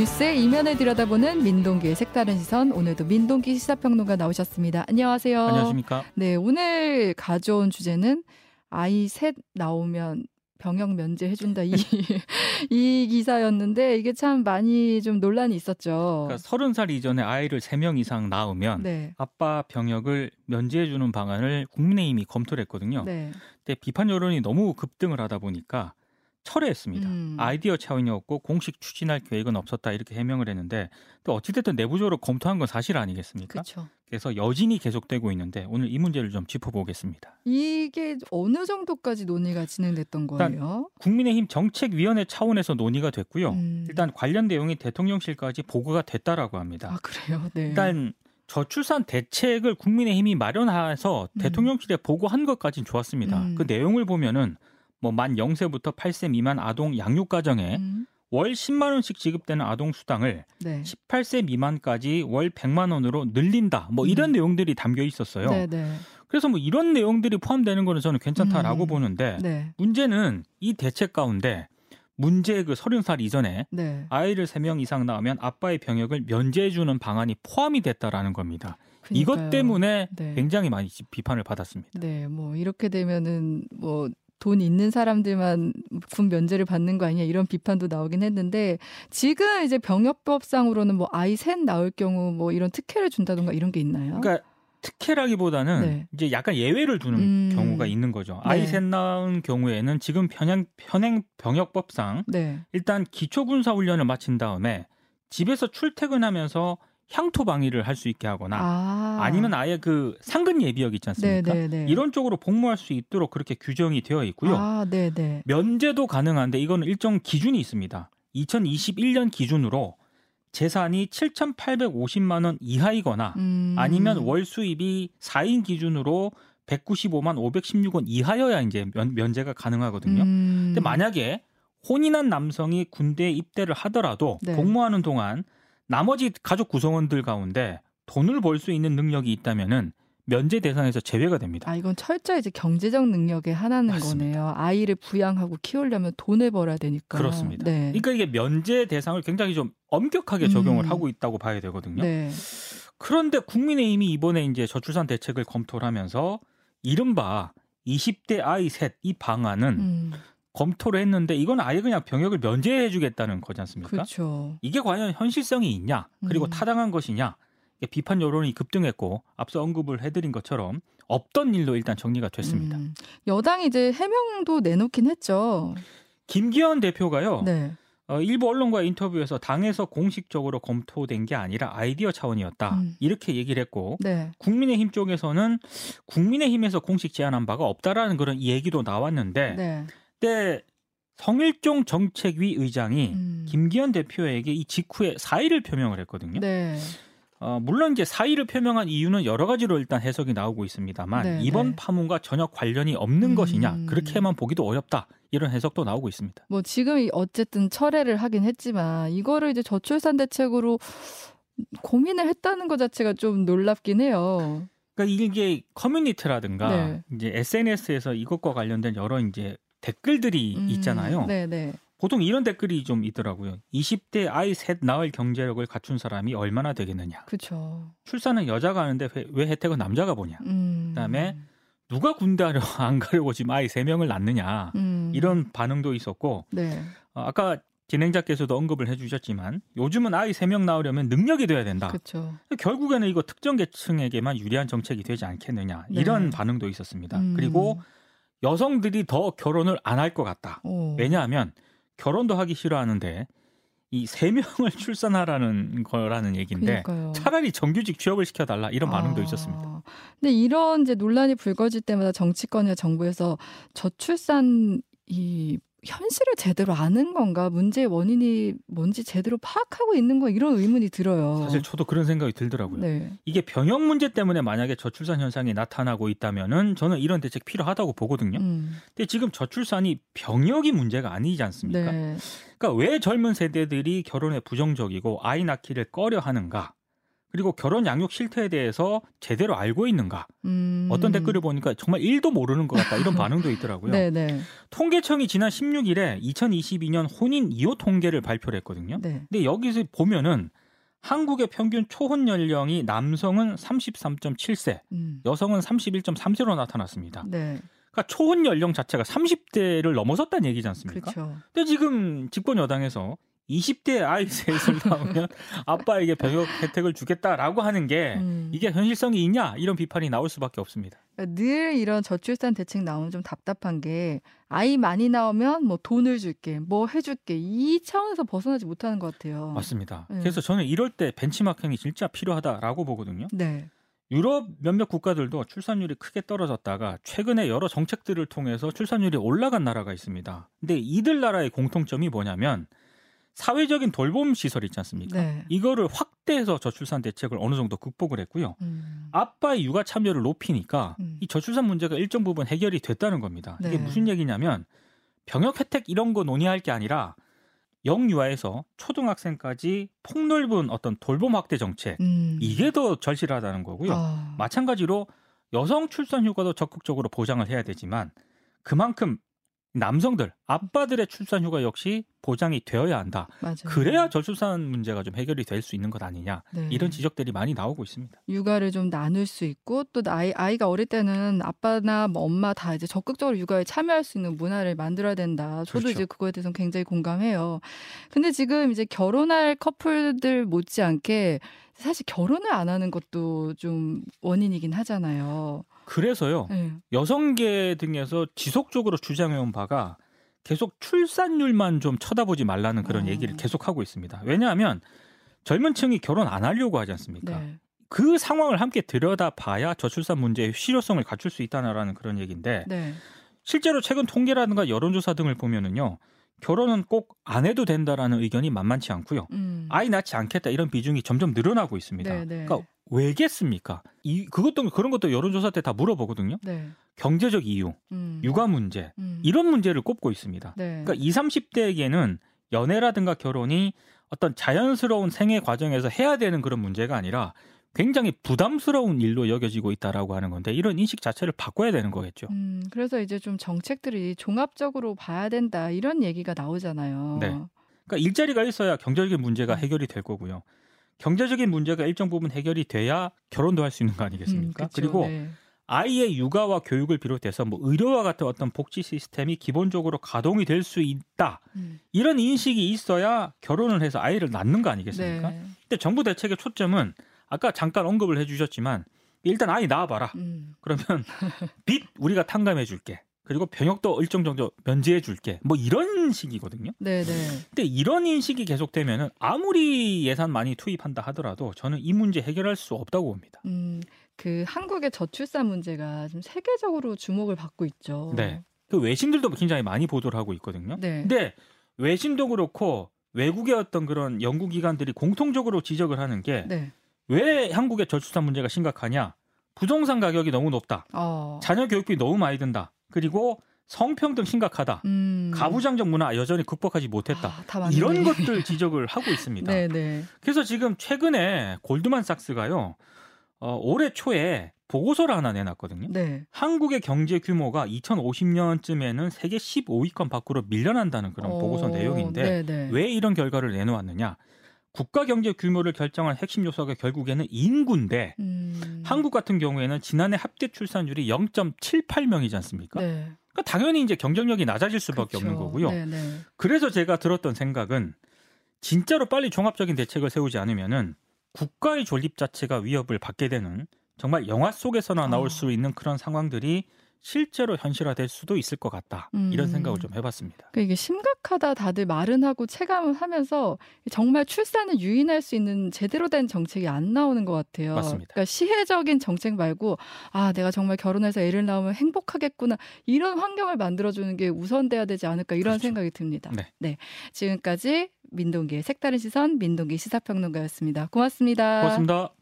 뉴스의 이면을 들여다보는 민동기의 색다른 시선. 오늘도 민동기 시사평론가 나오셨습니다. 안녕하세요. 안녕하십니까? 네, 오늘 가져온 주제는 아이 셋 나오면 병역 면제해 준다 이, 이 기사였는데 이게 참 많이 좀 논란이 있었죠. 그러니까 30살 이전에 아이를 3명 이상 낳으면 네. 아빠 병역을 면제해 주는 방안을 국민의힘이 검토를 했거든요. 네. 근데 비판 여론이 너무 급등을 하다 보니까 철회했습니다. 음. 아이디어 차원이었고 공식 추진할 계획은 없었다 이렇게 해명을 했는데 또 어찌됐든 내부적으로 검토한 건 사실 아니겠습니까? 그렇죠. 그래서 여진이 계속되고 있는데 오늘 이 문제를 좀 짚어보겠습니다. 이게 어느 정도까지 논의가 진행됐던 거예요? 국민의힘 정책위원회 차원에서 논의가 됐고요. 음. 일단 관련 내용이 대통령실까지 보고가 됐다라고 합니다. 아 그래요? 네. 일단 저출산 대책을 국민의힘이 마련해서 음. 대통령실에 보고한 것까진 좋았습니다. 음. 그 내용을 보면은 뭐 만 0세부터 8세 미만 아동 양육 가정에 음. 월 10만 원씩 지급되는 아동 수당을 네. 18세 미만까지 월 100만 원으로 늘린다. 뭐 이런 음. 내용들이 담겨 있었어요. 네, 네. 그래서 뭐 이런 내용들이 포함되는 거는 저는 괜찮다라고 음. 보는데 네. 문제는 이 대책 가운데 문제 그 30살 이전에 네. 아이를 3명 이상 낳으면 아빠의 병역을 면제해 주는 방안이 포함이 됐다라는 겁니다. 이것 그러니까요. 때문에 네. 굉장히 많이 비판을 받았습니다. 네, 뭐 이렇게 되면은 뭐 돈 있는 사람들만 군 면제를 받는 거 아니냐 이런 비판도 나오긴 했는데 지금 이제 병역법상으로는 뭐 아이 셋 낳을 경우 뭐 이런 특혜를 준다던가 이런 게 있나요? 그러니까 특혜라기보다는 네. 이제 약간 예외를 두는 음. 경우가 있는 거죠. 아이 네. 셋 낳은 경우에는 지금 현행 현행 병역법상 네. 일단 기초 군사 훈련을 마친 다음에 집에서 출퇴근하면서 향토 방위를 할 수 있게 하거나 아. 니면 아예 그 상근 예비역 있지 않습니까? 네, 네, 네. 이런 쪽으로 복무할 수 있도록 그렇게 규정이 되어 있고요. 아, 네, 네. 면제도 가능한데 이거는 일정 기준이 있습니다. 2021년 기준으로 재산이 7,850만 원 이하이거나 음. 아니면 월 수입이 4인 기준으로 195만 516원 이하여야 이제 면, 면제가 가능하거든요. 음. 근데 만약에 혼인한 남성이 군대에 입대를 하더라도 네. 복무하는 동안 나머지 가족 구성원들 가운데 돈을 벌 수 있는 능력이 있다면은 면제 대상에서 제외가 됩니다. 아, 이건 철저히 이제 경제적 능력의 하나는 맞습니다. 거네요. 아이를 부양하고 키우려면 돈을 벌어야 되니까. 그렇습니다. 네. 그러니까 이게 면제 대상을 굉장히 좀 엄격하게 적용을 음. 하고 있다고 봐야 되거든요. 네. 그런데 국민의힘이 이번에 이제 저출산 대책을 검토를 하면서 이른바 20대 아이 셋 이 방안은 음. 검토를 했는데 이건 아예 그냥 병역을 면제해 주겠다는 거지 않습니까? 그렇죠. 이게 과연 현실성이 있냐 그리고 음. 타당한 것이냐 비판 여론이 급등했고 앞서 언급을 해드린 것처럼 없던 일로 일단 정리가 됐습니다. 음. 여당이 이제 해명도 내놓긴 했죠. 김기현 대표가요 네. 어, 일부 언론과 인터뷰에서 당에서 공식적으로 검토된 게 아니라 아이디어 차원이었다 음. 이렇게 얘기를 했고 네. 국민의힘 쪽에서는 국민의힘에서 공식 제안한 바가 없다라는 그런 얘기도 나왔는데 네. 그때 성일종 정책위 의장이 음. 김기현 대표에게 이 직후에 사의를 표명을 했거든요. 네. 어, 물론 이제 사의를 표명한 이유는 여러 가지로 일단 해석이 나오고 있습니다만 네, 이번 네. 파문과 전혀 관련이 없는 음. 것이냐 그렇게만 보기도 어렵다 이런 해석도 나오고 있습니다. 뭐 지금 이 어쨌든 철회를 하긴 했지만 이거를 이제 저출산 대책으로 고민을 했다는 것 자체가 좀 놀랍긴 해요. 그러니까 이게 커뮤니티라든가 네. 이제 SNS에서 이것과 관련된 여러 이제 댓글들이 음, 있잖아요. 네, 네. 보통 이런 댓글이 좀 있더라고요. 20대 아이 셋 낳을 경제력을 갖춘 사람이 얼마나 되겠느냐. 그렇죠. 출산은 여자가 하는데 왜, 왜 혜택은 남자가 보냐. 음. 그다음에 누가 군대 안 가려고 지금 아이 세 명을 낳느냐. 음. 이런 반응도 있었고 네. 어, 아까 진행자께서도 언급을 해주셨지만 요즘은 아이 세명 낳으려면 능력이 돼야 된다. 그렇죠. 결국에는 이거 특정 계층에게만 유리한 정책이 되지 않겠느냐 네. 이런 반응도 있었습니다. 음. 그리고 여성들이 더 결혼을 안 할 것 같다. 오. 왜냐하면 결혼도 하기 싫어하는데 이 세 명을 출산하라는 거라는 얘기인데 그러니까요. 차라리 정규직 취업을 시켜달라 이런 반응도 아. 있었습니다. 근데 이런 이제 논란이 불거질 때마다 정치권이나 정부에서 저출산 이 현실을 제대로 아는 건가 문제의 원인이 뭔지 제대로 파악하고 있는 거 이런 의문이 들어요. 사실 저도 그런 생각이 들더라고요. 네. 이게 병역 문제 때문에 만약에 저출산 현상이 나타나고 있다면은 저는 이런 대책 필요하다고 보거든요. 음. 근데 지금 저출산이 병역이 문제가 아니지 않습니까? 네. 그러니까 왜 젊은 세대들이 결혼에 부정적이고 아이 낳기를 꺼려 하는가? 그리고 결혼 양육 실태에 대해서 제대로 알고 있는가? 음. 어떤 댓글을 보니까 정말 1도 모르는 것 같다 이런 반응도 있더라고요. 네네. 통계청이 지난 16일에 2022년 혼인 이호 통계를 발표를 했거든요. 네. 근데 여기서 보면은 한국의 평균 초혼 연령이 남성은 33.7세, 음. 여성은 31.3세로 나타났습니다. 네. 그러니까 초혼 연령 자체가 30대를 넘어섰다는 얘기지 않습니까? 그렇죠. 근데 지금 집권 여당에서 20대 아이 셋을 낳으면 아빠에게 병역 혜택을 주겠다라고 하는 게 음. 이게 현실성이 있냐 이런 비판이 나올 수밖에 없습니다. 그러니까 늘 이런 저출산 대책 나오면 좀 답답한 게 아이 많이 나오면 뭐 돈을 줄게, 뭐 해줄게 이 차원에서 벗어나지 못하는 것 같아요. 맞습니다. 네. 그래서 저는 이럴 때 벤치마킹이 진짜 필요하다라고 보거든요. 네. 유럽 몇몇 국가들도 출산율이 크게 떨어졌다가 최근에 여러 정책들을 통해서 출산율이 올라간 나라가 있습니다. 근데 이들 나라의 공통점이 뭐냐면 사회적인 돌봄 시설 있지 않습니까? 네. 이거를 확대해서 저출산 대책을 어느 정도 극복을 했고요. 음. 아빠의 육아 참여를 높이니까 음. 이 저출산 문제가 일정 부분 해결이 됐다는 겁니다. 이게 네. 무슨 얘기냐면 병역 혜택 이런 거 논의할 게 아니라 영유아에서 초등학생까지 폭넓은 어떤 돌봄 확대 정책 음. 이게 더 절실하다는 거고요. 아. 마찬가지로 여성 출산 휴가도 적극적으로 보장을 해야 되지만 그만큼 남성들 아빠들의 출산 휴가 역시 보장이 되어야 한다. 맞아요. 그래야 저출산 문제가 좀 해결이 될 수 있는 것 아니냐 네. 이런 지적들이 많이 나오고 있습니다. 육아를 좀 나눌 수 있고 또 아이 아이가 어릴 때는 아빠나 뭐 엄마 다 이제 적극적으로 육아에 참여할 수 있는 문화를 만들어야 된다. 저도 그렇죠. 이제 그거에 대해서 굉장히 공감해요. 근데 지금 이제 결혼할 커플들 못지않게 사실 결혼을 안 하는 것도 좀 원인이긴 하잖아요. 그래서요 네. 여성계 등에서 지속적으로 주장해온 바가 계속 출산율만 좀 쳐다보지 말라는 그런 어. 얘기를 계속하고 있습니다. 왜냐하면 젊은 층이 결혼 안 하려고 하지 않습니까? 네. 그 상황을 함께 들여다봐야 저출산 문제의 실효성을 갖출 수 있다는 그런 얘기인데 네. 실제로 최근 통계라든가 여론조사 등을 보면은요 결혼은 꼭 안 해도 된다라는 의견이 만만치 않고요 음. 아이 낳지 않겠다 이런 비중이 점점 늘어나고 있습니다. 네, 네. 그러니까 왜겠습니까? 이 그것도 그런 것도 여론조사 때 다 물어보거든요. 네. 경제적 이유, 음. 육아 문제 음. 이런 문제를 꼽고 있습니다. 네. 그러니까 20, 30대에게는 연애라든가 결혼이 어떤 자연스러운 생애 과정에서 해야 되는 그런 문제가 아니라 굉장히 부담스러운 일로 여겨지고 있다라고 하는 건데 이런 인식 자체를 바꿔야 되는 거겠죠. 음, 그래서 이제 좀 정책들이 종합적으로 봐야 된다 이런 얘기가 나오잖아요. 네. 그러니까 일자리가 있어야 경제적인 문제가 음. 해결이 될 거고요. 경제적인 문제가 일정 부분 해결이 돼야 결혼도 할 수 있는 거 아니겠습니까? 음, 그쵸, 그리고 네. 아이의 육아와 교육을 비롯해서 뭐 의료와 같은 어떤 복지 시스템이 기본적으로 가동이 될 수 있다. 음. 이런 인식이 있어야 결혼을 해서 아이를 낳는 거 아니겠습니까? 네. 근데 정부 대책의 초점은 아까 잠깐 언급을 해주셨지만 일단 아이 낳아봐라. 음. 그러면 빚 우리가 탕감해 줄게. 그리고 병역도 일정 정도 면제해 줄게. 뭐 이런 식이거든요. 네, 네. 근데 이런 인식이 계속되면은 아무리 예산 많이 투입한다 하더라도 저는 이 문제 해결할 수 없다고 봅니다. 음, 그 한국의 저출산 문제가 좀 세계적으로 주목을 받고 있죠. 네. 그 외신들도 굉장히 많이 보도를 하고 있거든요. 네. 근데 외신도 그렇고 외국의 어떤 그런 연구 기관들이 공통적으로 지적을 하는 게 왜 네. 한국의 저출산 문제가 심각하냐? 부동산 가격이 너무 높다. 어. 자녀 교육비 너무 많이 든다. 그리고 성평등 심각하다. 음. 가부장적 문화 여전히 극복하지 못했다. 아. 이런 것들 지적을 하고 있습니다. 네, 네. 그래서 지금 최근에 골드만삭스가요. 어, 올해 초에 보고서를 하나 내놨거든요. 네. 한국의 경제 규모가 2050년쯤에는 세계 15위권 밖으로 밀려난다는 그런 보고서 어, 내용인데 네, 네. 왜 이런 결과를 내놓았느냐? 국가 경제 규모를 결정한 핵심 요소가 결국에는 인구인데 음. 한국 같은 경우에는 지난해 합계 출산율이 0.78명이지 않습니까? 네. 그러니까 당연히 이제 경쟁력이 낮아질 수밖에 그렇죠. 없는 거고요. 네, 네. 그래서 제가 들었던 생각은 진짜로 빨리 종합적인 대책을 세우지 않으면은 국가의 존립 자체가 위협을 받게 되는 정말 영화 속에서나 나올 아. 수 있는 그런 상황들이 실제로 현실화될 수도 있을 것 같다. 음. 이런 생각을 좀 해봤습니다. 그러니까 이게 심각하다 다들 말은 하고 체감을 하면서 정말 출산을 유인할 수 있는 제대로 된 정책이 안 나오는 것 같아요. 맞습니다. 그러니까 시혜적인 정책 말고 아 내가 정말 결혼해서 애를 낳으면 행복하겠구나 이런 환경을 만들어주는 게 우선돼야 되지 않을까 이런 그렇죠. 생각이 듭니다. 네. 지금까지 민동기의 색다른 시선 민동기 시사평론가였습니다. 고맙습니다. 고맙습니다.